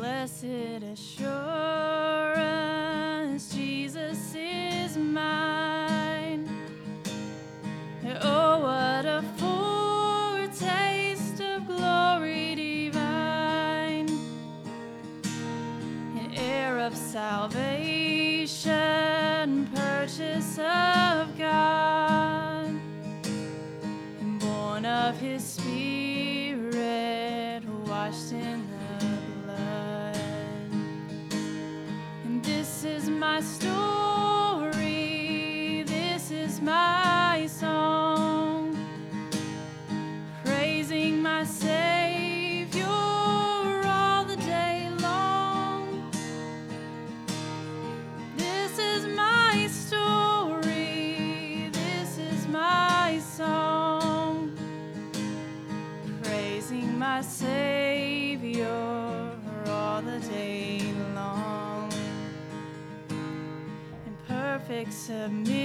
blessed assurance. me.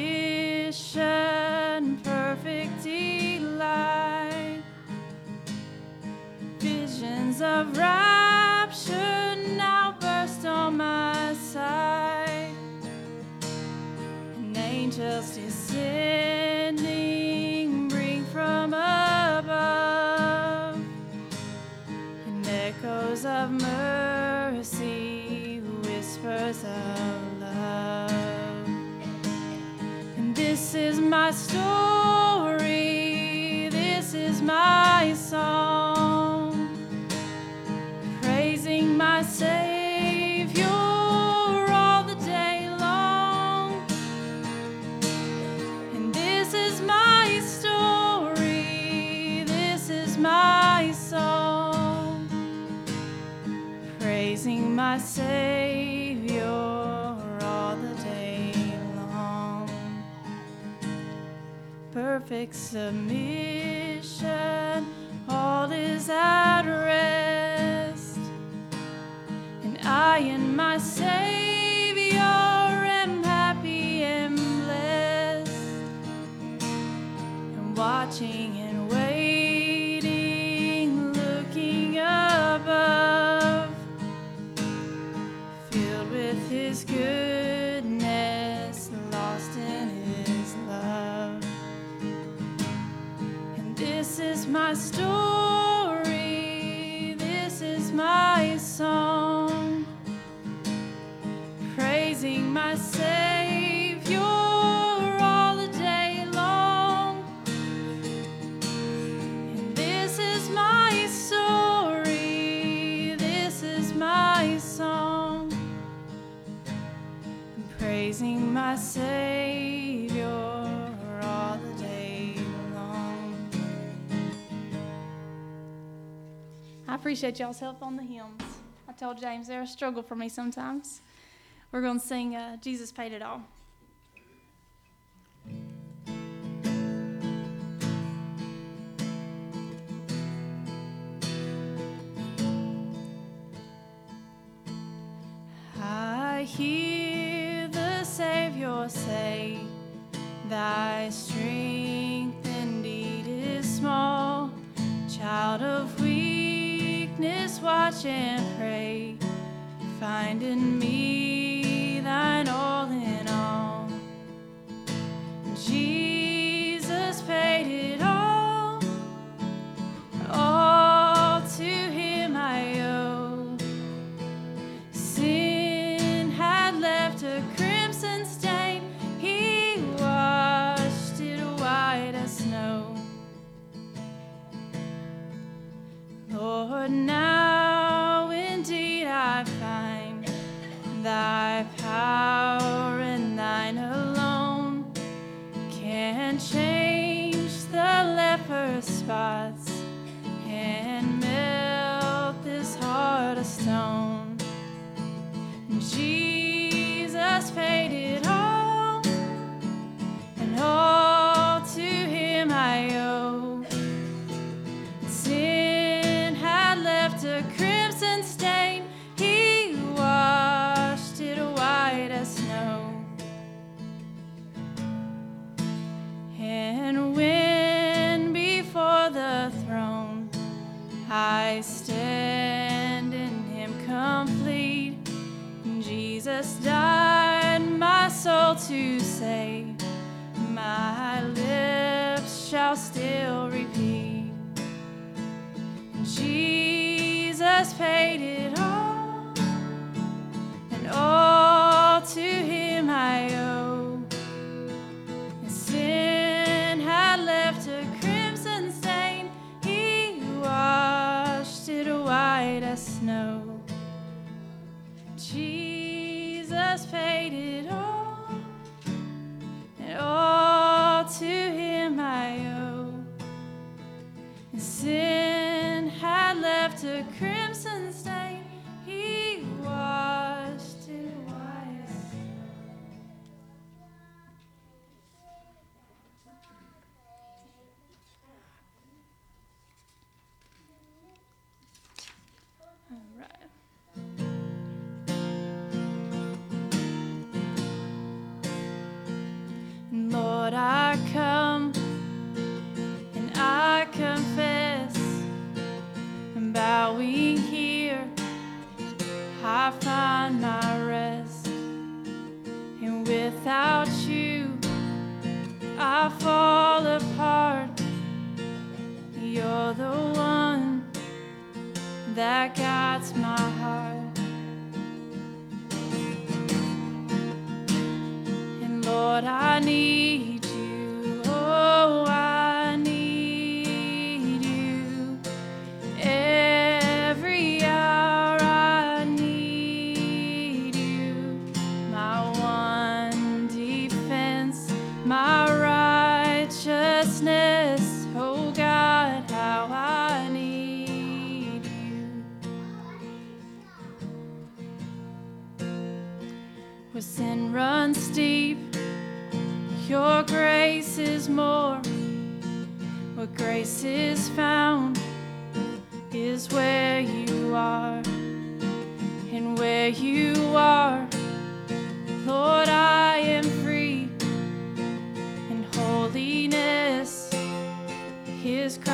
appreciate y'all's help on the hymns. I told James they're a struggle for me sometimes. We're going to sing uh, Jesus Paid It All. and pray, finding spots. Jesus died my soul to save, my lips shall still repeat. Jesus paid it.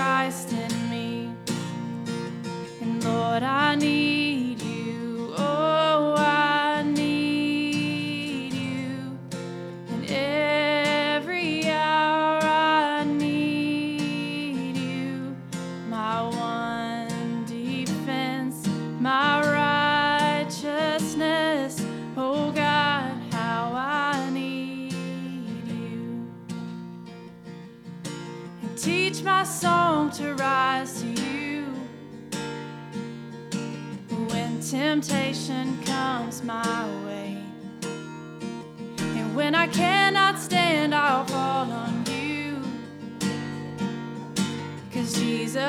Christ in me. And Lord, I need.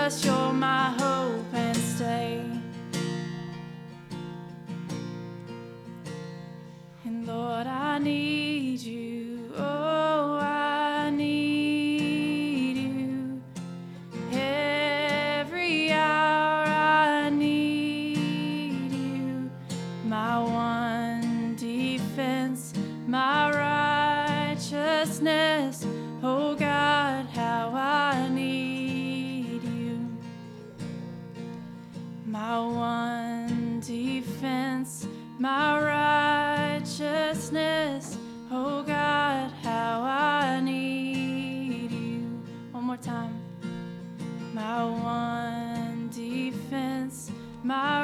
Jesus, you're my hope and stay. And Lord, I need. my one defense, my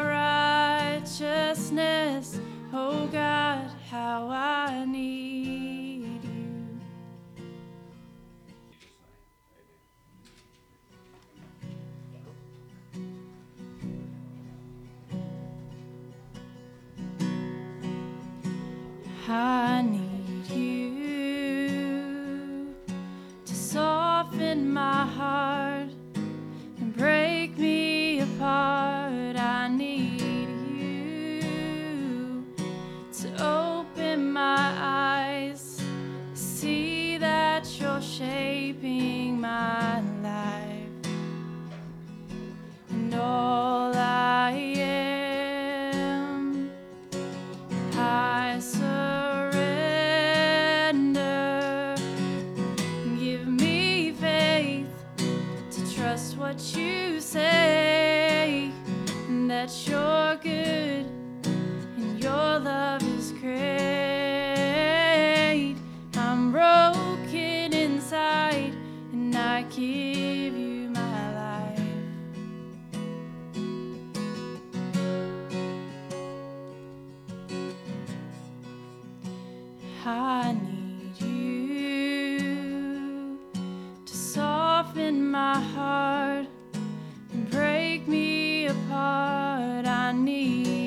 apart. I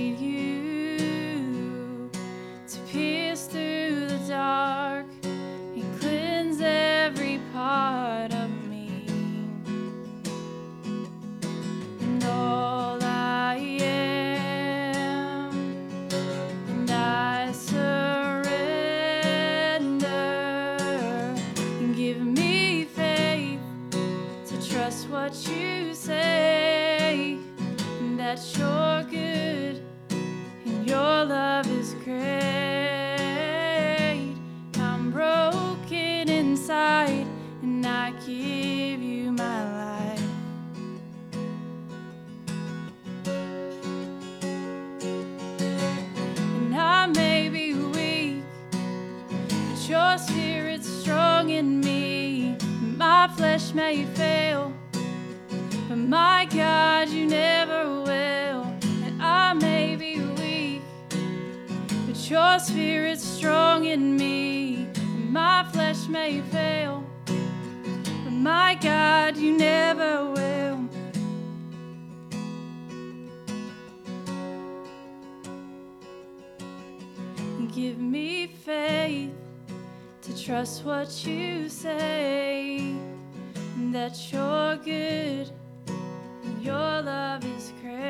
love is great.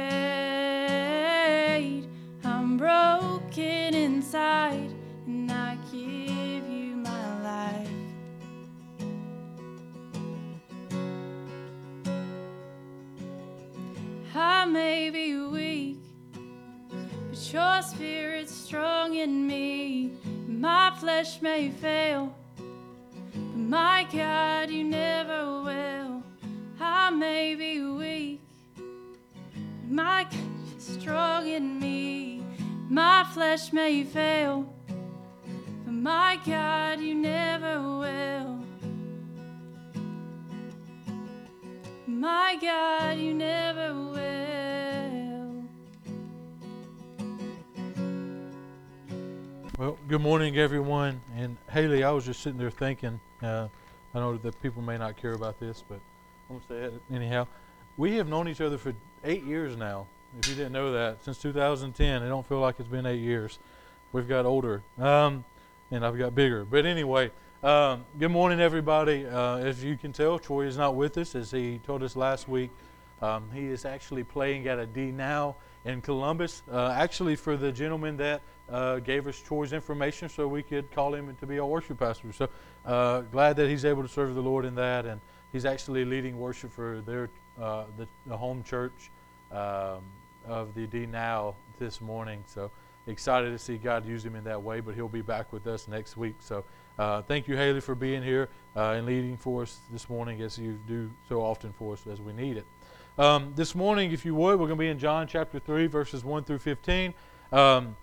I'm broken inside, and I give you my life. I may be weak, but your spirit's strong in me. My flesh may fail, but my God, strong in me. My flesh may fail, but my God, you never will. My God, you never will. Well, good morning, everyone. And Haley, I was just sitting there thinking. Uh, I know that people may not care about this, but I'm gonna say it anyhow. We have known each other for eight years now. If you didn't know that, since 2010, it don't feel like it's been eight years. We've got older, um, and I've got bigger. But anyway, um, good morning, everybody. Uh, as you can tell, Troy is not with us, as he told us last week. Um, he is actually playing at a DNow in Columbus. Uh, actually, for the gentleman that uh, gave us Troy's information, so we could call him to be our worship pastor. So uh, glad that he's able to serve the Lord in that, and he's actually leading worship for their uh, the, the home church um, of the DNow this morning. So excited to see God use him in that way. But he'll be back with us next week. So. Uh, thank you, Haley, for being here uh, and leading for us this morning as you do so often for us as we need it. Um, this morning, if you would, we're going to be in John chapter 3, verses 1 through 15. Um,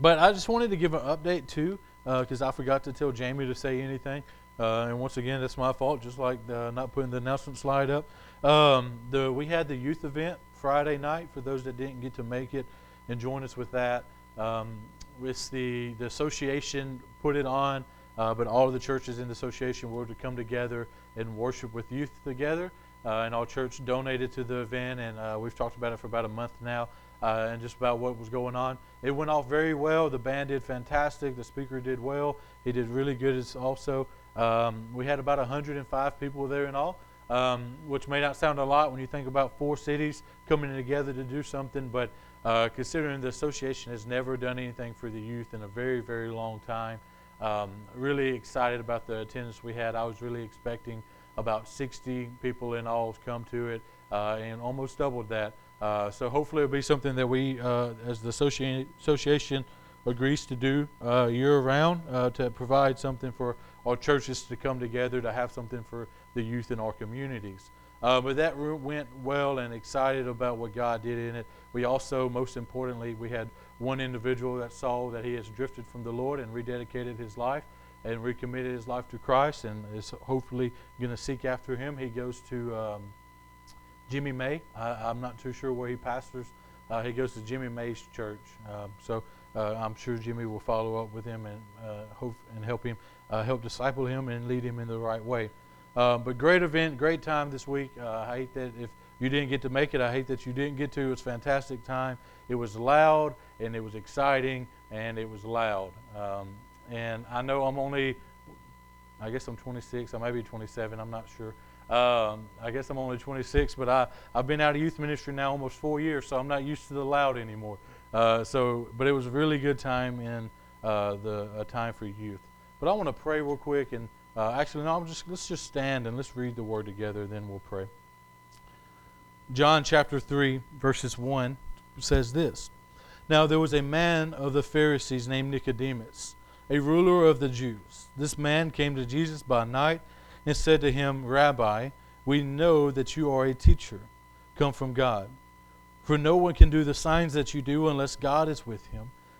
but I just wanted to give an update too, because I forgot to tell Jamie to say anything. Uh, and once again, that's my fault, just like uh, not putting the announcement slide up. Um, the, we had the youth event Friday night for those that didn't get to make it and join us with that. Um, the, the association put it on, uh, but all of the churches in the association were to come together and worship with youth together. Uh, and our church donated to the event, and uh, we've talked about it for about a month now, uh, and just about what was going on. It went off very well. The band did fantastic. The speaker did well. He did really good also. Um, we had about 105 people there in all, um, which may not sound a lot when you think about four cities coming together to do something, but uh, considering the association has never done anything for the youth in a very, very long time. Um, really excited about the attendance we had. I was really expecting about 60 people in all to come to it, uh, and almost doubled that. Uh, so hopefully it'll be something that we, uh, as the associ- association, agrees to do uh, year round uh, to provide something for our churches to come together to have something for the youth in our communities. Uh, but that went well and excited about what God did in it. We also, most importantly, we had one individual that saw that he has drifted from the Lord and rededicated his life and recommitted his life to Christ and is hopefully going to seek after him. He goes to um, Jimmy May. I, am not too sure where he pastors. Uh, he goes to Jimmy May's church. Um, so uh, I'm sure Jimmy will follow up with him and uh, hope and help him, uh, help disciple him and lead him in the right way. Um, but great event, great time this week. Uh, I hate that if you didn't get to make it. I hate that you didn't get to. It was fantastic time. It was loud and it was exciting and it was loud. Um, and I know I'm only, I guess I'm 26. I may be 27. I'm not sure. Um, I guess I'm only 26, but I, I've been out of youth ministry now almost four years, so I'm not used to the loud anymore. Uh, so, but it was a really good time in uh, the uh, time for youth. But I want to pray real quick, and uh, actually, no, I'm just let's just stand and let's read the word together, then we'll pray. John chapter 3, verses 1 says this Now there was a man of the Pharisees named Nicodemus, a ruler of the Jews. This man came to Jesus by night and said to him, Rabbi, we know that you are a teacher, come from God. For no one can do the signs that you do unless God is with him.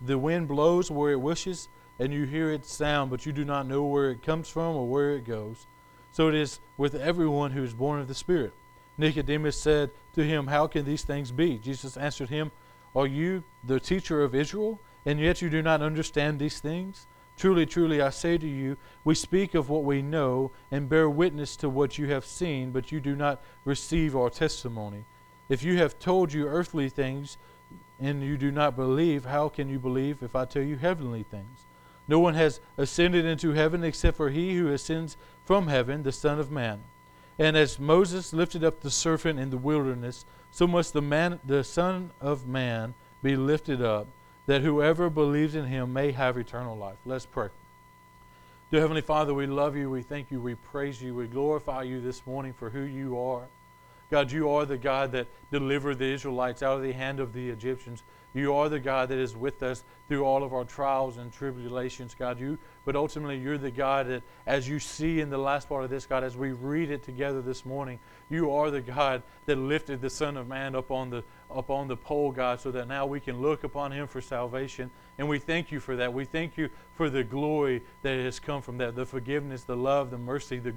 The wind blows where it wishes, and you hear its sound, but you do not know where it comes from or where it goes. So it is with everyone who is born of the Spirit. Nicodemus said to him, How can these things be? Jesus answered him, Are you the teacher of Israel, and yet you do not understand these things? Truly, truly, I say to you, we speak of what we know and bear witness to what you have seen, but you do not receive our testimony. If you have told you earthly things and you do not believe, how can you believe if I tell you heavenly things? No one has ascended into heaven except for he who ascends from heaven, the Son of Man. And as Moses lifted up the serpent in the wilderness, so must the man the Son of Man be lifted up, that whoever believes in him may have eternal life. Let's pray. Dear Heavenly Father, we love you, we thank you, we praise you, we glorify you this morning for who you are. God, you are the God that delivered the Israelites out of the hand of the Egyptians. You are the God that is with us through all of our trials and tribulations, God. You, but ultimately, you're the God that, as you see in the last part of this, God, as we read it together this morning, you are the God that lifted the Son of Man up on the up on the pole, God, so that now we can look upon Him for salvation. And we thank you for that. We thank you for the glory that has come from that, the forgiveness, the love, the mercy, the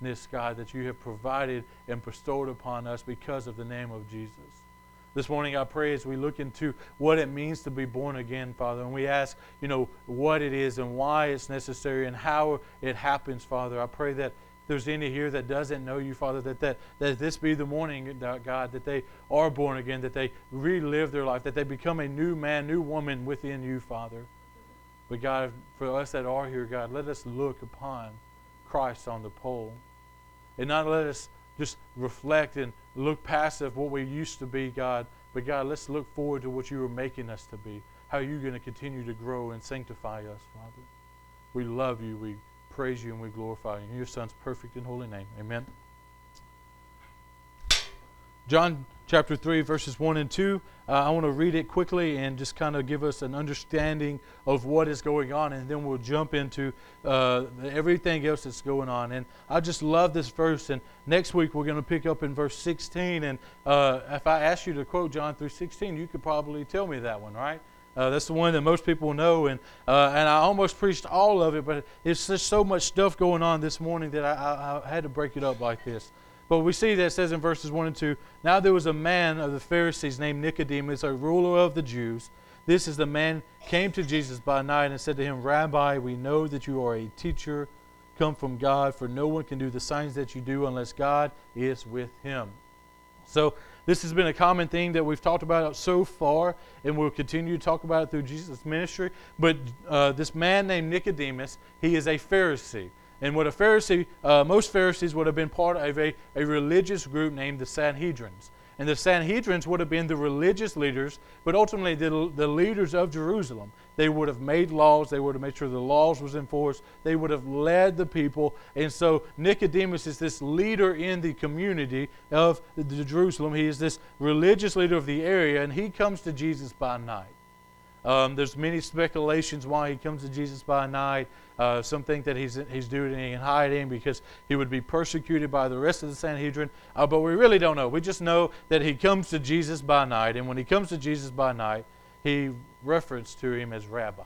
gracefulness, God, that you have provided and bestowed upon us because of the name of Jesus. This morning, I pray as we look into what it means to be born again, Father, and we ask, you know, what it is and why it's necessary and how it happens, Father. I pray that there's any here that doesn't know you, Father, that, that, that this be the morning, uh, God, that they are born again, that they relive their life, that they become a new man, new woman within you, Father. But God, for us that are here, God, let us look upon Christ on the pole. And not let us just reflect and look of what we used to be, God. But God, let's look forward to what you are making us to be. How you're going to continue to grow and sanctify us, Father. We love you, we praise you, and we glorify you. In your Son's perfect and holy name. Amen. John chapter 3, verses 1 and 2. Uh, I want to read it quickly and just kind of give us an understanding of what is going on, and then we'll jump into uh, everything else that's going on. And I just love this verse. And next week we're going to pick up in verse 16. And uh, if I ask you to quote John 3:16, you could probably tell me that one, right? Uh, that's the one that most people know, and uh, and I almost preached all of it, but it's just so much stuff going on this morning that I, I, I had to break it up like this. But we see that it says in verses 1 and 2 Now there was a man of the Pharisees named Nicodemus, a ruler of the Jews. This is the man came to Jesus by night and said to him, Rabbi, we know that you are a teacher come from God, for no one can do the signs that you do unless God is with him. So, this has been a common thing that we've talked about so far, and we'll continue to talk about it through Jesus' ministry. But uh, this man named Nicodemus, he is a Pharisee. And what a Pharisee, uh, most Pharisees would have been part of a, a religious group named the Sanhedrins. And the Sanhedrins would have been the religious leaders, but ultimately the, the leaders of Jerusalem. They would have made laws. They would have made sure the laws was enforced. They would have led the people. And so Nicodemus is this leader in the community of the, Jerusalem. He is this religious leader of the area, and he comes to Jesus by night. Um, there's many speculations why he comes to Jesus by night. Uh, some think that he's, he's doing it in hiding because he would be persecuted by the rest of the Sanhedrin. Uh, but we really don't know. We just know that he comes to Jesus by night. And when he comes to Jesus by night, he referenced to him as rabbi.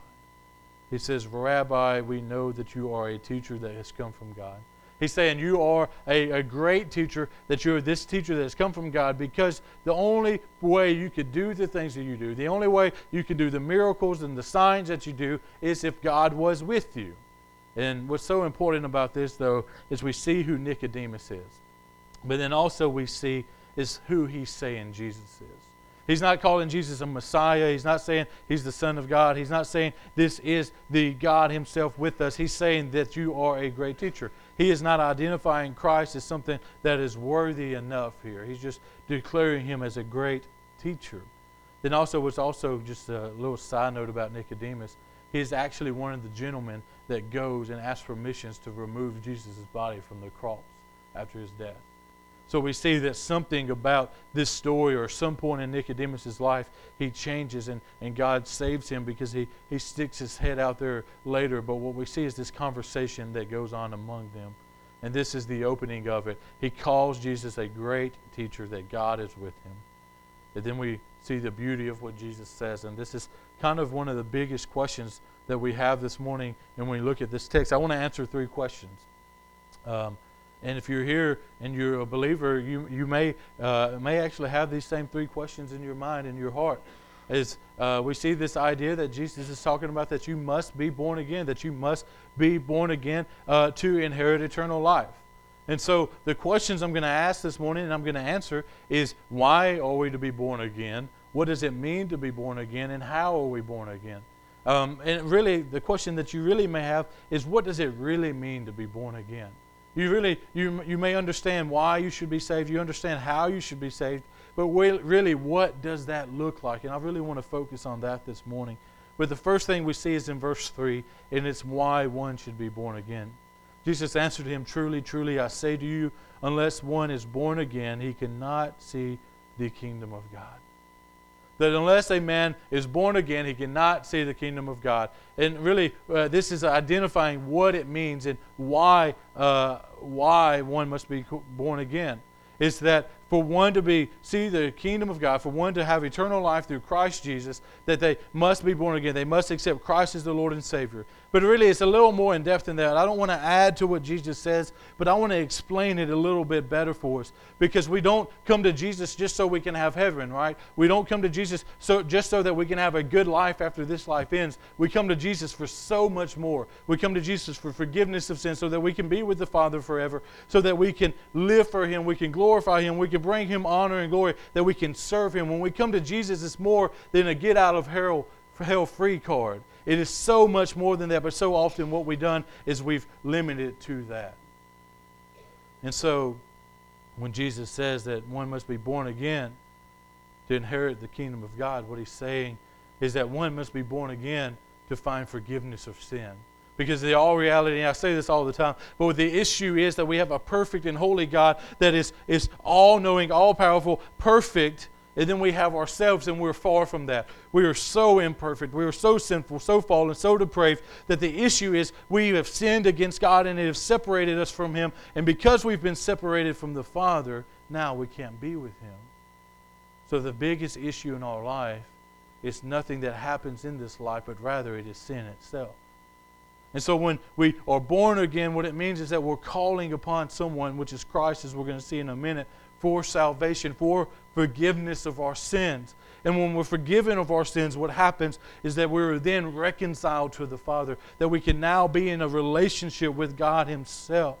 He says, Rabbi, we know that you are a teacher that has come from God. He's saying you are a, a great teacher, that you're this teacher that has come from God because the only way you could do the things that you do, the only way you can do the miracles and the signs that you do is if God was with you. And what's so important about this, though, is we see who Nicodemus is. But then also we see is who he's saying Jesus is. He's not calling Jesus a Messiah. He's not saying he's the Son of God. He's not saying this is the God Himself with us. He's saying that you are a great teacher. He is not identifying Christ as something that is worthy enough here. He's just declaring him as a great teacher. Then also was also just a little side note about Nicodemus. He is actually one of the gentlemen that goes and asks permissions to remove Jesus' body from the cross after his death. So we see that something about this story or some point in Nicodemus' life, he changes and, and God saves him because he, he sticks his head out there later. But what we see is this conversation that goes on among them. And this is the opening of it. He calls Jesus a great teacher, that God is with him. And then we see the beauty of what Jesus says. And this is kind of one of the biggest questions that we have this morning. And when we look at this text, I want to answer three questions. Um, and if you're here and you're a believer, you, you may, uh, may actually have these same three questions in your mind, in your heart. As uh, we see this idea that Jesus is talking about that you must be born again, that you must be born again uh, to inherit eternal life. And so the questions I'm going to ask this morning and I'm going to answer is why are we to be born again? What does it mean to be born again? And how are we born again? Um, and really, the question that you really may have is what does it really mean to be born again? You really, you, you may understand why you should be saved. You understand how you should be saved. But really, what does that look like? And I really want to focus on that this morning. But the first thing we see is in verse 3, and it's why one should be born again. Jesus answered him, Truly, truly, I say to you, unless one is born again, he cannot see the kingdom of God that unless a man is born again, he cannot see the kingdom of God. And really, uh, this is identifying what it means and why, uh, why one must be born again. It's that for one to be see the kingdom of God, for one to have eternal life through Christ Jesus, that they must be born again. They must accept Christ as the Lord and Savior. But really, it's a little more in depth than that. I don't want to add to what Jesus says, but I want to explain it a little bit better for us because we don't come to Jesus just so we can have heaven, right? We don't come to Jesus so just so that we can have a good life after this life ends. We come to Jesus for so much more. We come to Jesus for forgiveness of sin so that we can be with the Father forever, so that we can live for Him, we can glorify Him, we can bring Him honor and glory, that we can serve Him. When we come to Jesus, it's more than a get out of hell, hell free card. It is so much more than that, but so often what we've done is we've limited it to that. And so when Jesus says that one must be born again to inherit the kingdom of God, what he's saying is that one must be born again to find forgiveness of sin. Because the all reality, and I say this all the time, but the issue is that we have a perfect and holy God that is, is all knowing, all powerful, perfect, and then we have ourselves, and we're far from that. We are so imperfect. We are so sinful, so fallen, so depraved that the issue is we have sinned against God and it has separated us from Him. And because we've been separated from the Father, now we can't be with Him. So the biggest issue in our life is nothing that happens in this life, but rather it is sin itself. And so when we are born again, what it means is that we're calling upon someone, which is Christ, as we're going to see in a minute, for salvation, for forgiveness of our sins. And when we're forgiven of our sins, what happens is that we're then reconciled to the Father, that we can now be in a relationship with God Himself.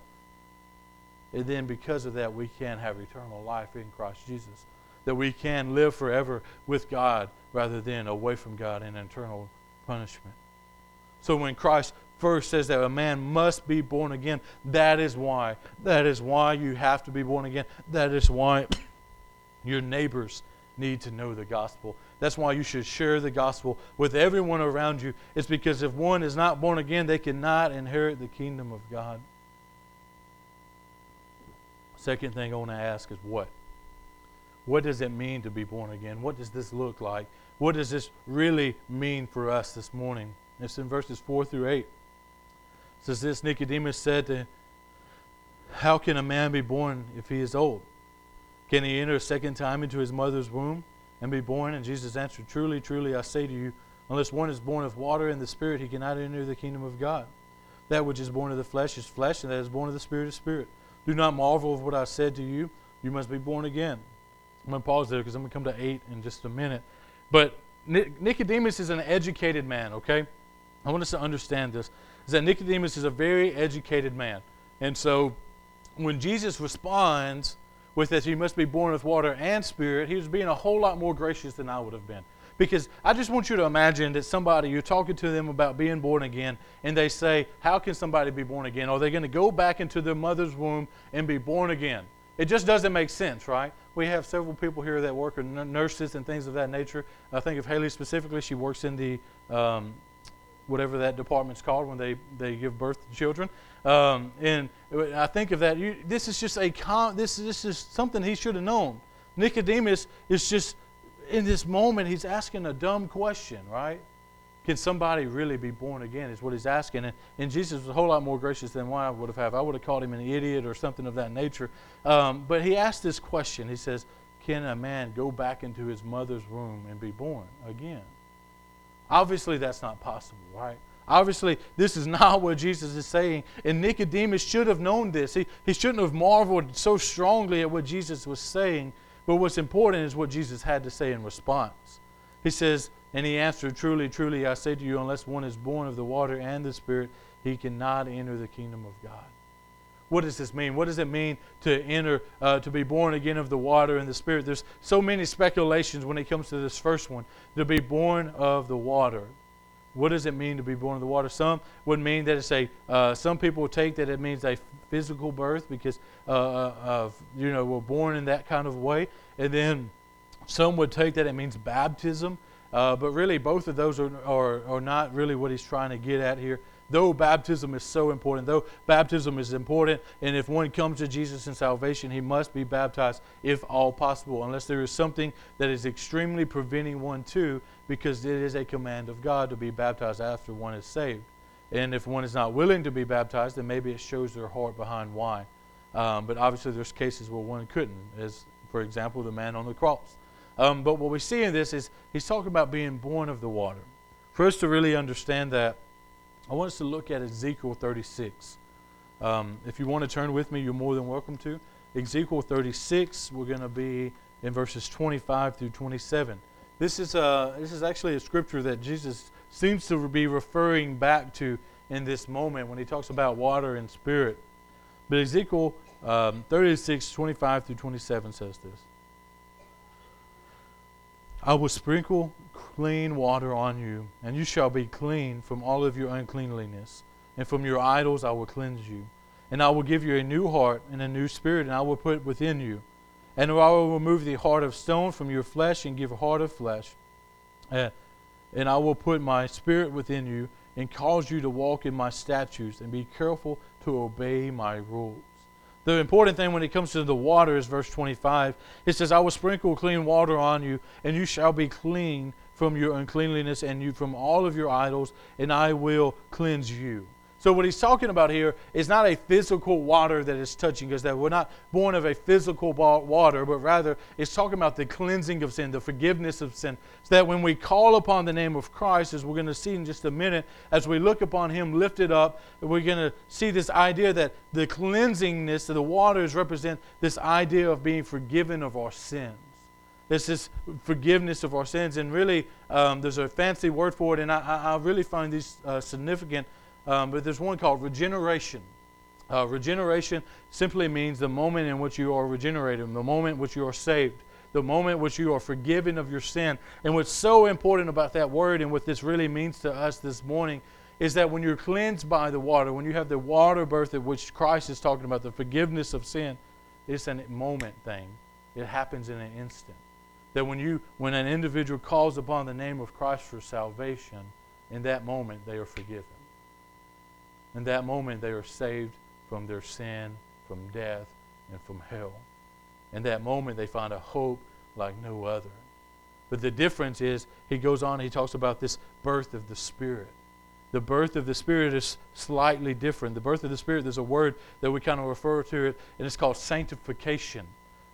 And then because of that, we can have eternal life in Christ Jesus. That we can live forever with God rather than away from God in eternal punishment. So when Christ first says that a man must be born again, that is why. That is why you have to be born again. That is why Your neighbors need to know the gospel. That's why you should share the gospel with everyone around you. It's because if one is not born again, they cannot inherit the kingdom of God. Second thing I want to ask is what? What does it mean to be born again? What does this look like? What does this really mean for us this morning? It's in verses 4 through 8. Says this Nicodemus said to him, How can a man be born if he is old? Can he enter a second time into his mother's womb and be born? And Jesus answered, Truly, truly, I say to you, unless one is born of water and the Spirit, he cannot enter the kingdom of God. That which is born of the flesh is flesh, and that is born of the Spirit is spirit. Do not marvel of what I said to you. You must be born again. I'm going to pause there because I'm going to come to 8 in just a minute. But Nicodemus is an educated man, okay? I want us to understand this. Is that Nicodemus is a very educated man. And so when Jesus responds with that he must be born with water and spirit, he was being a whole lot more gracious than I would have been. Because I just want you to imagine that somebody, you're talking to them about being born again, and they say, How can somebody be born again? Are they going to go back into their mother's womb and be born again? It just doesn't make sense, right? We have several people here that work as nurses and things of that nature. I think of Haley specifically. She works in the um, whatever that department's called when they, they give birth to children. Um, and I think of that. You, this is just a this this is something he should have known. Nicodemus is just in this moment, he's asking a dumb question, right? Can somebody really be born again? Is what he's asking. And, and Jesus was a whole lot more gracious than I would have. I would have called him an idiot or something of that nature. Um, but he asked this question. He says, Can a man go back into his mother's womb and be born again? Obviously, that's not possible, right? Obviously, this is not what Jesus is saying. And Nicodemus should have known this. He, he shouldn't have marveled so strongly at what Jesus was saying but what's important is what Jesus had to say in response. He says, And he answered, Truly, truly, I say to you, unless one is born of the water and the Spirit, he cannot enter the kingdom of God. What does this mean? What does it mean to enter, uh, to be born again of the water and the Spirit? There's so many speculations when it comes to this first one. To be born of the water. What does it mean to be born of the water? Some would mean that it's a. Uh, some people take that it means a physical birth because uh, uh, of you know we're born in that kind of way, and then some would take that it means baptism. Uh, but really, both of those are, are, are not really what he's trying to get at here though baptism is so important, though baptism is important, and if one comes to Jesus in salvation, he must be baptized if all possible, unless there is something that is extremely preventing one to, because it is a command of God to be baptized after one is saved. And if one is not willing to be baptized, then maybe it shows their heart behind why. Um, but obviously, there's cases where one couldn't, as for example, the man on the cross. Um, but what we see in this is he's talking about being born of the water. For us to really understand that, I want us to look at Ezekiel 36. Um, if you want to turn with me, you're more than welcome to. Ezekiel 36, we're going to be in verses 25 through 27. This is, a, uh, this is actually a scripture that Jesus seems to be referring back to in this moment when he talks about water and spirit. But Ezekiel um, 36, 25 through 27 says this I will sprinkle clean water on you, and you shall be clean from all of your uncleanliness, and from your idols I will cleanse you. And I will give you a new heart and a new spirit, and I will put within you and I will remove the heart of stone from your flesh and give a heart of flesh. Uh, and I will put my spirit within you and cause you to walk in my statutes and be careful to obey my rules. The important thing when it comes to the water is verse 25. It says, I will sprinkle clean water on you, and you shall be clean from your uncleanliness and you from all of your idols, and I will cleanse you. So what he's talking about here is not a physical water that is touching us, that we're not born of a physical water, but rather it's talking about the cleansing of sin, the forgiveness of sin. So that when we call upon the name of Christ, as we're going to see in just a minute, as we look upon him lifted up, we're going to see this idea that the cleansingness of the waters represent this idea of being forgiven of our This is forgiveness of our sins. And really, um, there's a fancy word for it, and I, I really find these uh, significant um, but there's one called regeneration. Uh, regeneration simply means the moment in which you are regenerated, the moment in which you are saved, the moment in which you are forgiven of your sin. And what's so important about that word and what this really means to us this morning is that when you're cleansed by the water, when you have the water birth of which Christ is talking about, the forgiveness of sin, it's a moment thing. it happens in an instant. That when you when an individual calls upon the name of Christ for salvation, in that moment they are forgiven. In that moment they are saved from their sin, from death, and from hell. In that moment they find a hope like no other. But the difference is, he goes on, he talks about this birth of the Spirit. The birth of the Spirit is slightly different. The birth of the Spirit, there's a word that we kind of refer to it, and it's called sanctification.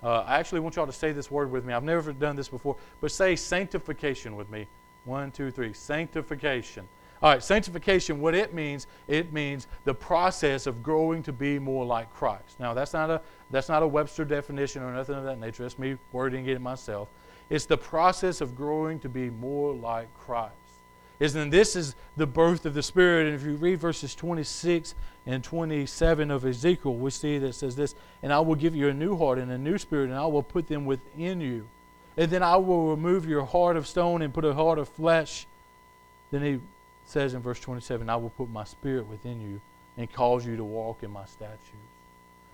Uh, I actually want y'all to say this word with me. I've never done this before, but say sanctification with me. One, two, three. Sanctification. All right, sanctification, what it means, it means the process of growing to be more like Christ. Now, that's not a, that's not a Webster definition or nothing of that nature. That's me wording it myself. It's the process of growing to be more like Christ. Isn't this is the birth of the Spirit? And if you read verses 26 and 27 of Ezekiel, we see that says this, and I will give you a new heart and a new spirit, and I will put them within you. And then I will remove your heart of stone and put a heart of flesh. Then he says in verse 27, I will put my spirit within you and cause you to walk in my statutes.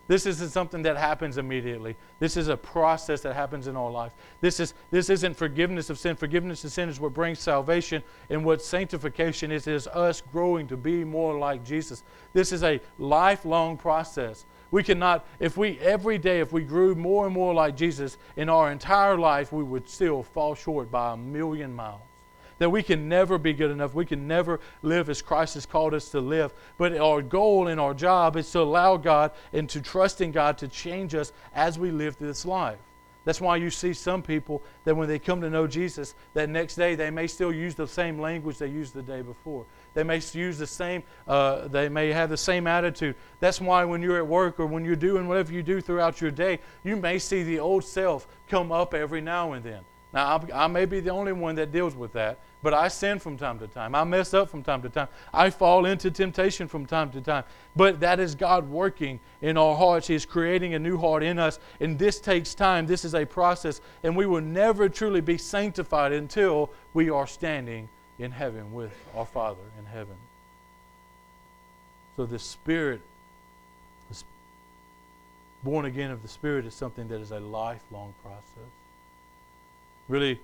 This isn't something that happens immediately. This is a process that happens in our life. This, is, this isn't forgiveness of sin. Forgiveness of sin is what brings salvation, and what sanctification is, is us growing to be more like Jesus. This is a lifelong process. We cannot, if we every day, if we grew more and more like Jesus in our entire life, we would still fall short by a million miles that we can never be good enough. We can never live as Christ has called us to live. But our goal and our job is to allow God and to trust in God to change us as we live this life. That's why you see some people that when they come to know Jesus, that next day they may still use the same language they used the day before. They may use the same, uh, they may have the same attitude. That's why when you're at work or when you're doing whatever you do throughout your day, you may see the old self come up every now and then. Now, I, I may be the only one that deals with that, but I sin from time to time. I mess up from time to time. I fall into temptation from time to time. But that is God working in our hearts. He is creating a new heart in us. And this takes time. This is a process. And we will never truly be sanctified until we are standing in heaven with our Father in heaven. So the Spirit, born again of the Spirit, is something that is a lifelong process. Really,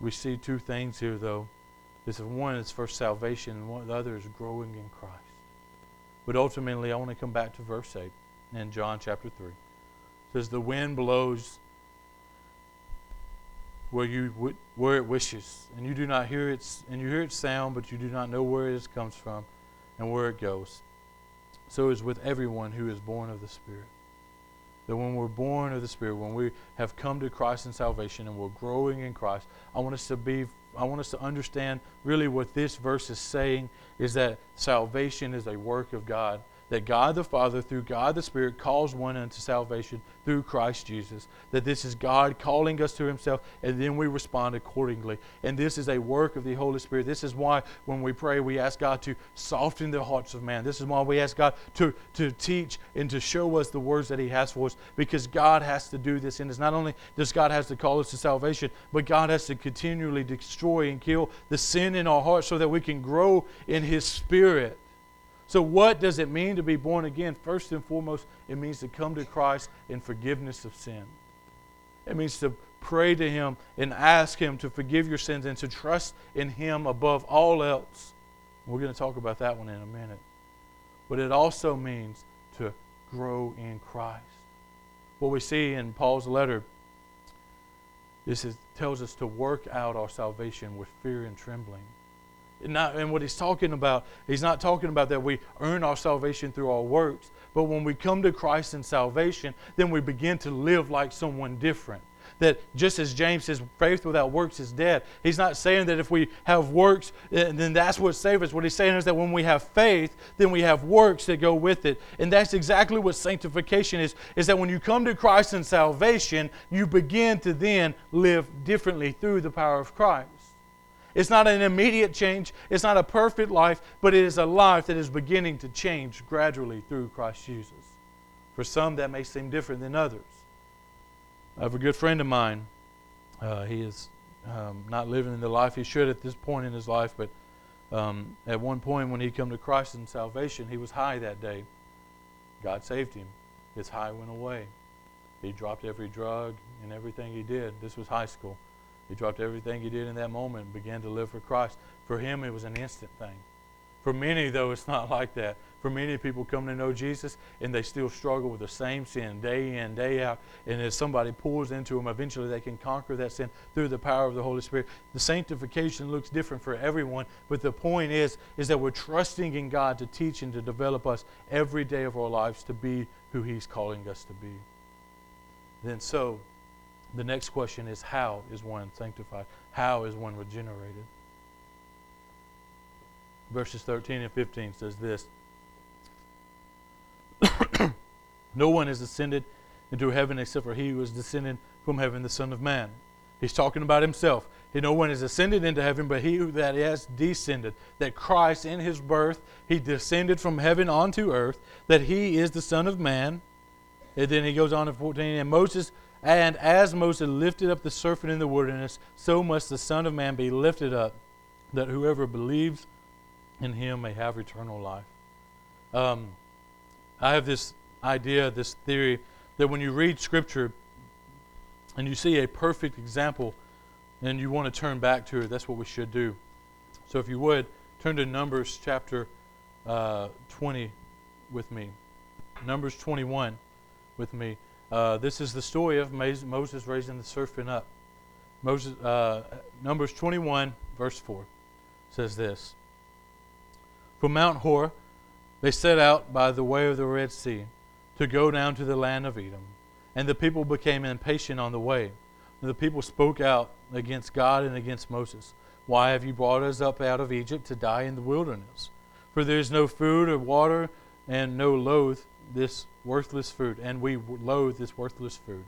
we see two things here, though. This is one is for salvation, and one, the other is growing in Christ. But ultimately, I want to come back to verse 8 in John chapter 3. It says, The wind blows where, you, where it wishes, and you do not hear its, and you hear its sound, but you do not know where it comes from and where it goes. So is with everyone who is born of the Spirit that when we're born of the Spirit, when we have come to Christ in salvation and we're growing in Christ, I want us to be I want us to understand really what this verse is saying is that salvation is a work of God that God the Father, through God the Spirit, calls one unto salvation through Christ Jesus. That this is God calling us to Himself, and then we respond accordingly. And this is a work of the Holy Spirit. This is why when we pray, we ask God to soften the hearts of man. This is why we ask God to, to teach and to show us the words that He has for us, because God has to do this. And it's not only does God has to call us to salvation, but God has to continually destroy and kill the sin in our hearts so that we can grow in His Spirit. So, what does it mean to be born again? First and foremost, it means to come to Christ in forgiveness of sin. It means to pray to Him and ask Him to forgive your sins and to trust in Him above all else. We're going to talk about that one in a minute. But it also means to grow in Christ. What we see in Paul's letter, this is, tells us to work out our salvation with fear and trembling. Not, and what he's talking about, he's not talking about that we earn our salvation through our works, but when we come to Christ in salvation, then we begin to live like someone different. That just as James says, faith without works is dead. He's not saying that if we have works, eh, then that's what saves us. What he's saying is that when we have faith, then we have works that go with it. And that's exactly what sanctification is, is that when you come to Christ in salvation, you begin to then live differently through the power of Christ. It's not an immediate change, it's not a perfect life, but it is a life that is beginning to change gradually through Christ Jesus. For some, that may seem different than others. I have a good friend of mine. Uh, he is um, not living the life he should at this point in his life, but um, at one point when he came to Christ in salvation, he was high that day. God saved him. His high went away. He dropped every drug and everything he did. This was high school. He dropped everything he did in that moment and began to live for Christ. For him, it was an instant thing. For many, though, it's not like that. For many people come to know Jesus and they still struggle with the same sin day in, day out. And as somebody pours into them, eventually they can conquer that sin through the power of the Holy Spirit. The sanctification looks different for everyone, but the point is, is that we're trusting in God to teach and to develop us every day of our lives to be who He's calling us to be. Then so, the next question is how is one sanctified? How is one regenerated? Verses 13 and 15 says this No one has ascended into heaven except for he who is descended from heaven, the Son of Man. He's talking about himself. No one has ascended into heaven, but he who that has descended. That Christ, in his birth, he descended from heaven onto earth, that he is the Son of Man. And then he goes on in 14, and Moses, and as Moses lifted up the serpent in the wilderness, so must the Son of Man be lifted up, that whoever believes in him may have eternal life. Um, I have this idea, this theory, that when you read Scripture and you see a perfect example and you want to turn back to it, that's what we should do. So if you would, turn to Numbers chapter uh, 20 with me. Numbers 21 with me. Uh, this is the story of Moses raising the serpent up. Moses, uh, Numbers 21, verse 4 says this From Mount Hor, they set out by the way of the Red Sea to go down to the land of Edom. And the people became impatient on the way. And the people spoke out against God and against Moses. Why have you brought us up out of Egypt to die in the wilderness? For there is no food or water, and no loathe this worthless food. And we loathe this worthless food.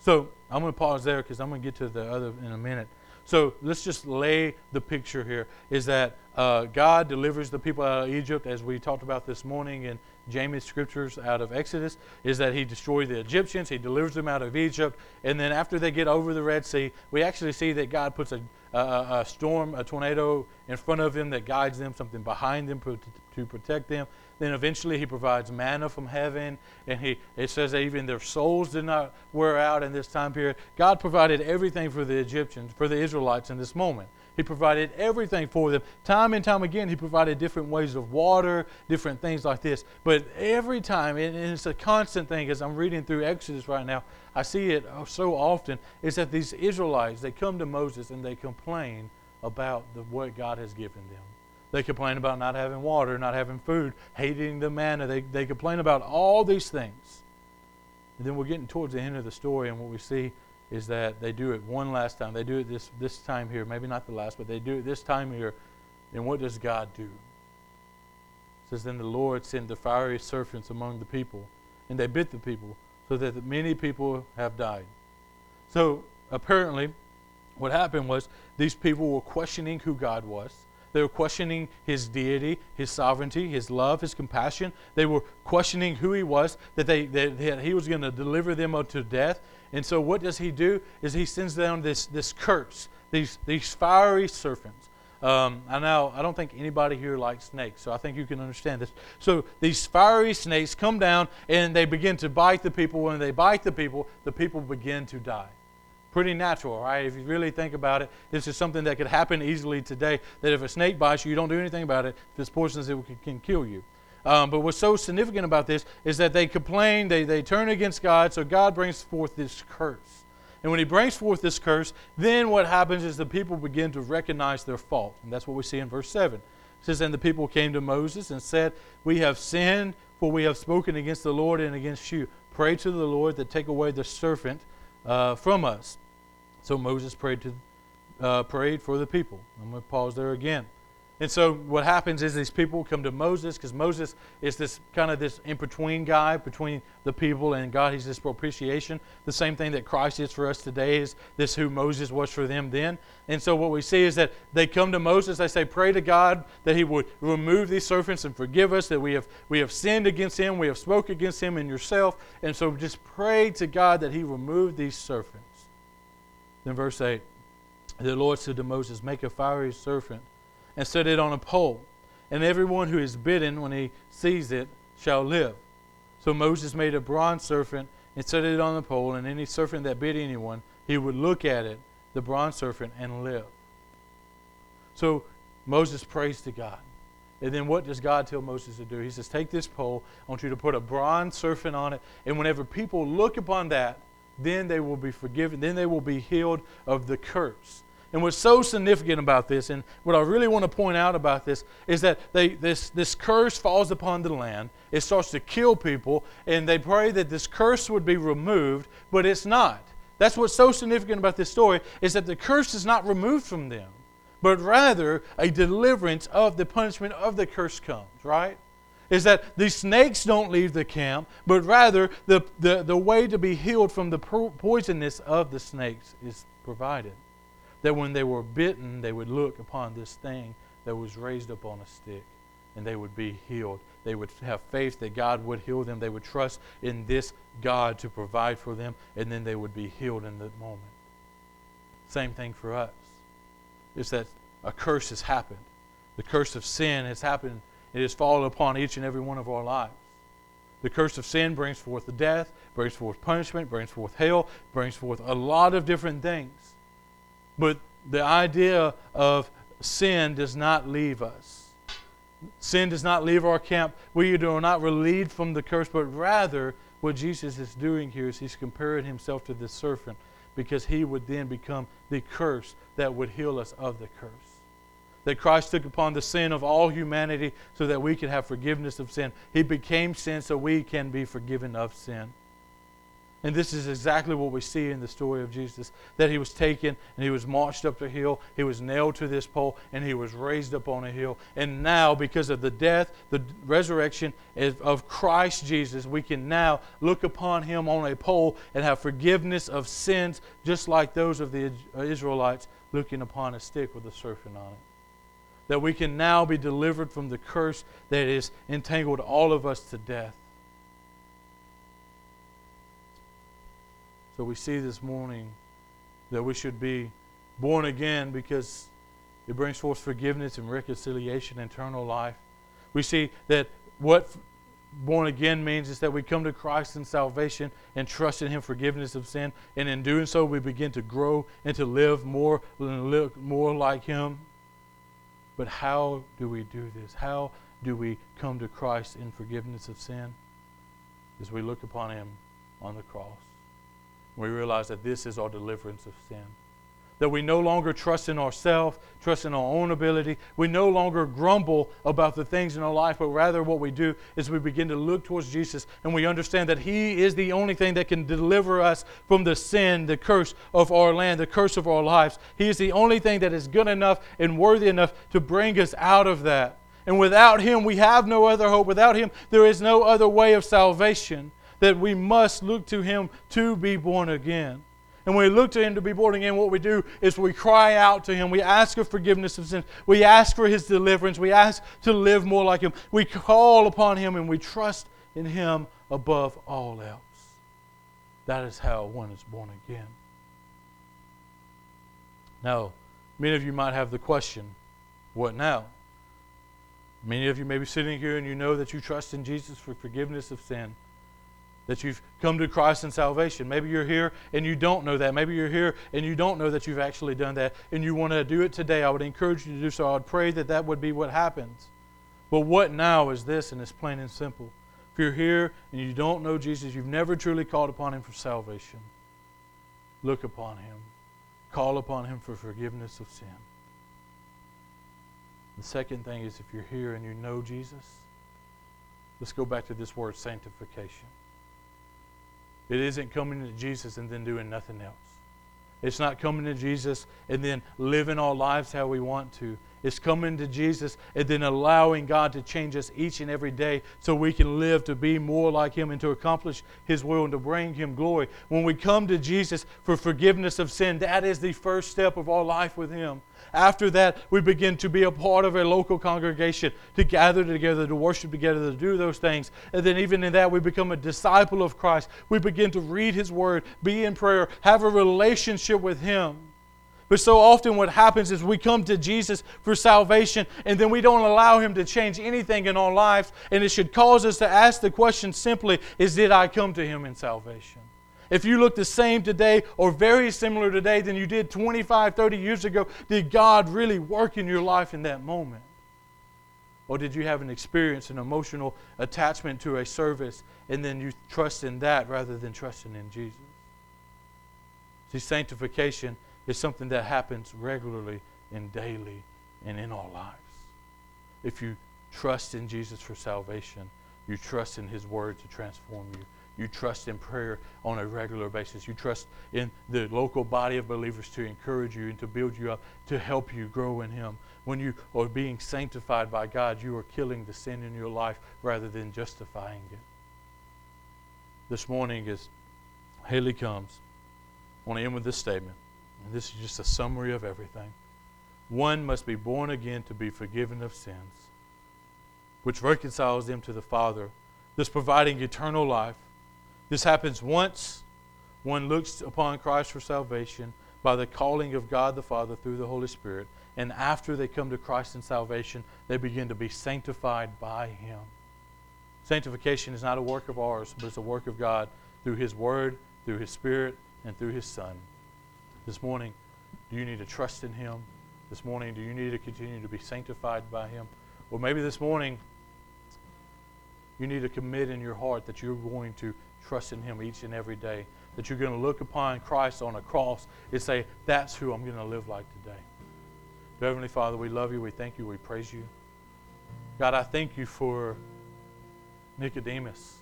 So I'm going to pause there because I'm going to get to the other in a minute. So let's just lay the picture here is that uh, God delivers the people out of Egypt, as we talked about this morning in Jamie's scriptures out of Exodus, is that he destroyed the Egyptians, he delivers them out of Egypt, and then after they get over the Red Sea, we actually see that God puts a, a, a storm, a tornado in front of them that guides them, something behind them to protect them. Then eventually he provides manna from heaven, and he it says that even their souls did not wear out in this time period. God provided everything for the Egyptians, for the Israelites in this moment. He provided everything for them. Time and time again, He provided different ways of water, different things like this. But every time, and it's a constant thing as I'm reading through Exodus right now, I see it so often, is that these Israelites, they come to Moses and they complain about the, what God has given them. They complain about not having water, not having food, hating the manna. They, they complain about all these things. And then we're getting towards the end of the story, and what we see is that they do it one last time. They do it this, this time here, maybe not the last, but they do it this time here. And what does God do? It says, Then the Lord sent the fiery serpents among the people, and they bit the people, so that many people have died. So apparently, what happened was these people were questioning who God was. They were questioning his deity, his sovereignty, his love, his compassion. They were questioning who he was, that, they, that, that he was going to deliver them to death. And so what does he do? Is he sends down this, this curse, these, these fiery serpents. Um, I know I don't think anybody here likes snakes, so I think you can understand this. So these fiery snakes come down and they begin to bite the people. When they bite the people, the people begin to die pretty natural, right? If you really think about it, this is something that could happen easily today. That if a snake bites you, you don't do anything about it. If it's poisonous, it can kill you. Um, but what's so significant about this is that they complain, they, they turn against God, so God brings forth this curse. And when he brings forth this curse, then what happens is the people begin to recognize their fault. And that's what we see in verse 7. It says, And the people came to Moses and said, We have sinned, for we have spoken against the Lord and against you. Pray to the Lord that take away the serpent uh, from us. So Moses prayed to uh, prayed for the people. I'm going to pause there again. And so what happens is these people come to Moses because Moses is this kind of this in between guy between the people and God. He's this propitiation. The same thing that Christ is for us today is this who Moses was for them then. And so what we see is that they come to Moses. They say, "Pray to God that He would remove these serpents and forgive us. That we have we have sinned against Him. We have spoke against Him and yourself. And so just pray to God that He remove these serpents." Then verse 8 The Lord said to Moses, Make a fiery serpent and set it on a pole, and everyone who is bitten when he sees it shall live. So Moses made a bronze serpent and set it on the pole, and any serpent that bit anyone, he would look at it, the bronze serpent, and live. So Moses prays to God. And then what does God tell Moses to do? He says, Take this pole, I want you to put a bronze serpent on it, and whenever people look upon that, then they will be forgiven, then they will be healed of the curse. And what's so significant about this, and what I really want to point out about this, is that they, this, this curse falls upon the land. It starts to kill people, and they pray that this curse would be removed, but it's not. That's what's so significant about this story, is that the curse is not removed from them, but rather a deliverance of the punishment of the curse comes, right? Is that the snakes don't leave the camp, but rather the, the, the way to be healed from the poisonous of the snakes is provided that when they were bitten, they would look upon this thing that was raised up on a stick and they would be healed. They would have faith that God would heal them. They would trust in this God to provide for them, and then they would be healed in that moment. Same thing for us. Is that a curse has happened. The curse of sin has happened. It has fallen upon each and every one of our lives. The curse of sin brings forth the death, brings forth punishment, brings forth hell, brings forth a lot of different things. But the idea of sin does not leave us. Sin does not leave our camp. We are not relieved from the curse, but rather, what Jesus is doing here is he's comparing himself to the serpent because he would then become the curse that would heal us of the curse. That Christ took upon the sin of all humanity so that we could have forgiveness of sin. He became sin so we can be forgiven of sin. And this is exactly what we see in the story of Jesus that he was taken and he was marched up the hill, he was nailed to this pole, and he was raised up on a hill. And now, because of the death, the resurrection of Christ Jesus, we can now look upon him on a pole and have forgiveness of sins, just like those of the uh, Israelites looking upon a stick with a serpent on it. That we can now be delivered from the curse that has entangled all of us to death. So we see this morning that we should be born again because it brings forth forgiveness and reconciliation, eternal life. We see that what born again means is that we come to Christ in salvation and trust in Him forgiveness of sin, and in doing so, we begin to grow and to live more, live more like Him. But how do we do this? How do we come to Christ in forgiveness of sin? As we look upon Him on the cross. We realize that this is our deliverance of sin. That we no longer trust in ourselves, trust in our own ability. We no longer grumble about the things in our life, but rather what we do is we begin to look towards Jesus and we understand that He is the only thing that can deliver us from the sin, the curse of our land, the curse of our lives. He is the only thing that is good enough and worthy enough to bring us out of that. And without Him, we have no other hope. Without Him, there is no other way of salvation that we must look to Him to be born again. And when we look to Him to be born again, what we do is we cry out to Him. We ask for forgiveness of sins. We ask for His deliverance. We ask to live more like Him. We call upon Him and we trust in Him above all else. That is how one is born again. Now, many of you might have the question what now? Many of you may be sitting here and you know that you trust in Jesus for forgiveness of sin that you've come to Christ in salvation. Maybe you're here and you don't know that. Maybe you're here and you don't know that you've actually done that and you want to do it today. I would encourage you to do so. I would pray that that would be what happens. But what now is this, and it's plain and simple. If you're here and you don't know Jesus, you've never truly called upon Him for salvation, look upon Him. Call upon Him for forgiveness of sin. The second thing is if you're here and you know Jesus, let's go back to this word sanctification. It isn't coming to Jesus and then doing nothing else. It's not coming to Jesus and then living our lives how we want to. It's coming to Jesus and then allowing God to change us each and every day so we can live to be more like Him and to accomplish His will and to bring Him glory. When we come to Jesus for forgiveness of sin, that is the first step of our life with Him. After that, we begin to be a part of a local congregation, to gather together, to worship together, to do those things. And then, even in that, we become a disciple of Christ. We begin to read His Word, be in prayer, have a relationship with Him. But so often, what happens is we come to Jesus for salvation and then we don't allow Him to change anything in our lives. And it should cause us to ask the question simply is, Did I come to Him in salvation? If you look the same today or very similar today than you did 25, 30 years ago, did God really work in your life in that moment? Or did you have an experience, an emotional attachment to a service, and then you trust in that rather than trusting in Jesus? See, sanctification is something that happens regularly and daily and in our lives. If you trust in Jesus for salvation, you trust in His Word to transform you. You trust in prayer on a regular basis. You trust in the local body of believers to encourage you and to build you up, to help you grow in Him. When you are being sanctified by God, you are killing the sin in your life rather than justifying it. This morning, as Haley comes, I want to end with this statement. And this is just a summary of everything. One must be born again to be forgiven of sins, which reconciles them to the Father, thus providing eternal life. This happens once one looks upon Christ for salvation by the calling of God the Father through the Holy Spirit. And after they come to Christ in salvation, they begin to be sanctified by Him. Sanctification is not a work of ours, but it's a work of God through His Word, through His Spirit, and through His Son. This morning, do you need to trust in Him? This morning, do you need to continue to be sanctified by Him? Or maybe this morning, you need to commit in your heart that you're going to trust in Him each and every day. That you're going to look upon Christ on a cross and say, That's who I'm going to live like today. Heavenly Father, we love you, we thank you, we praise you. God, I thank you for Nicodemus.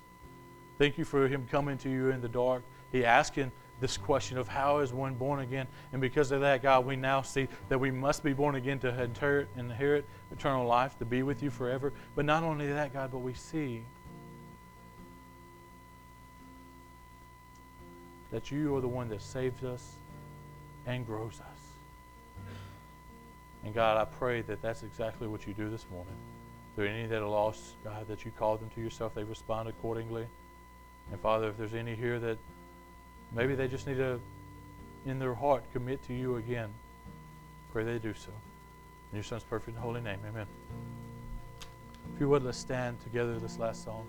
Thank you for him coming to you in the dark. He asking this question of how is one born again? And because of that, God, we now see that we must be born again to inherit, inherit eternal life, to be with you forever. But not only that, God, but we see that you are the one that saves us and grows us. And God, I pray that that's exactly what you do this morning. Are any that are lost, God, that you call them to yourself, they respond accordingly. And Father, if there's any here that Maybe they just need to, in their heart, commit to you again. Pray they do so. In your Son's perfect and holy name, amen. If you would, let's stand together this last song.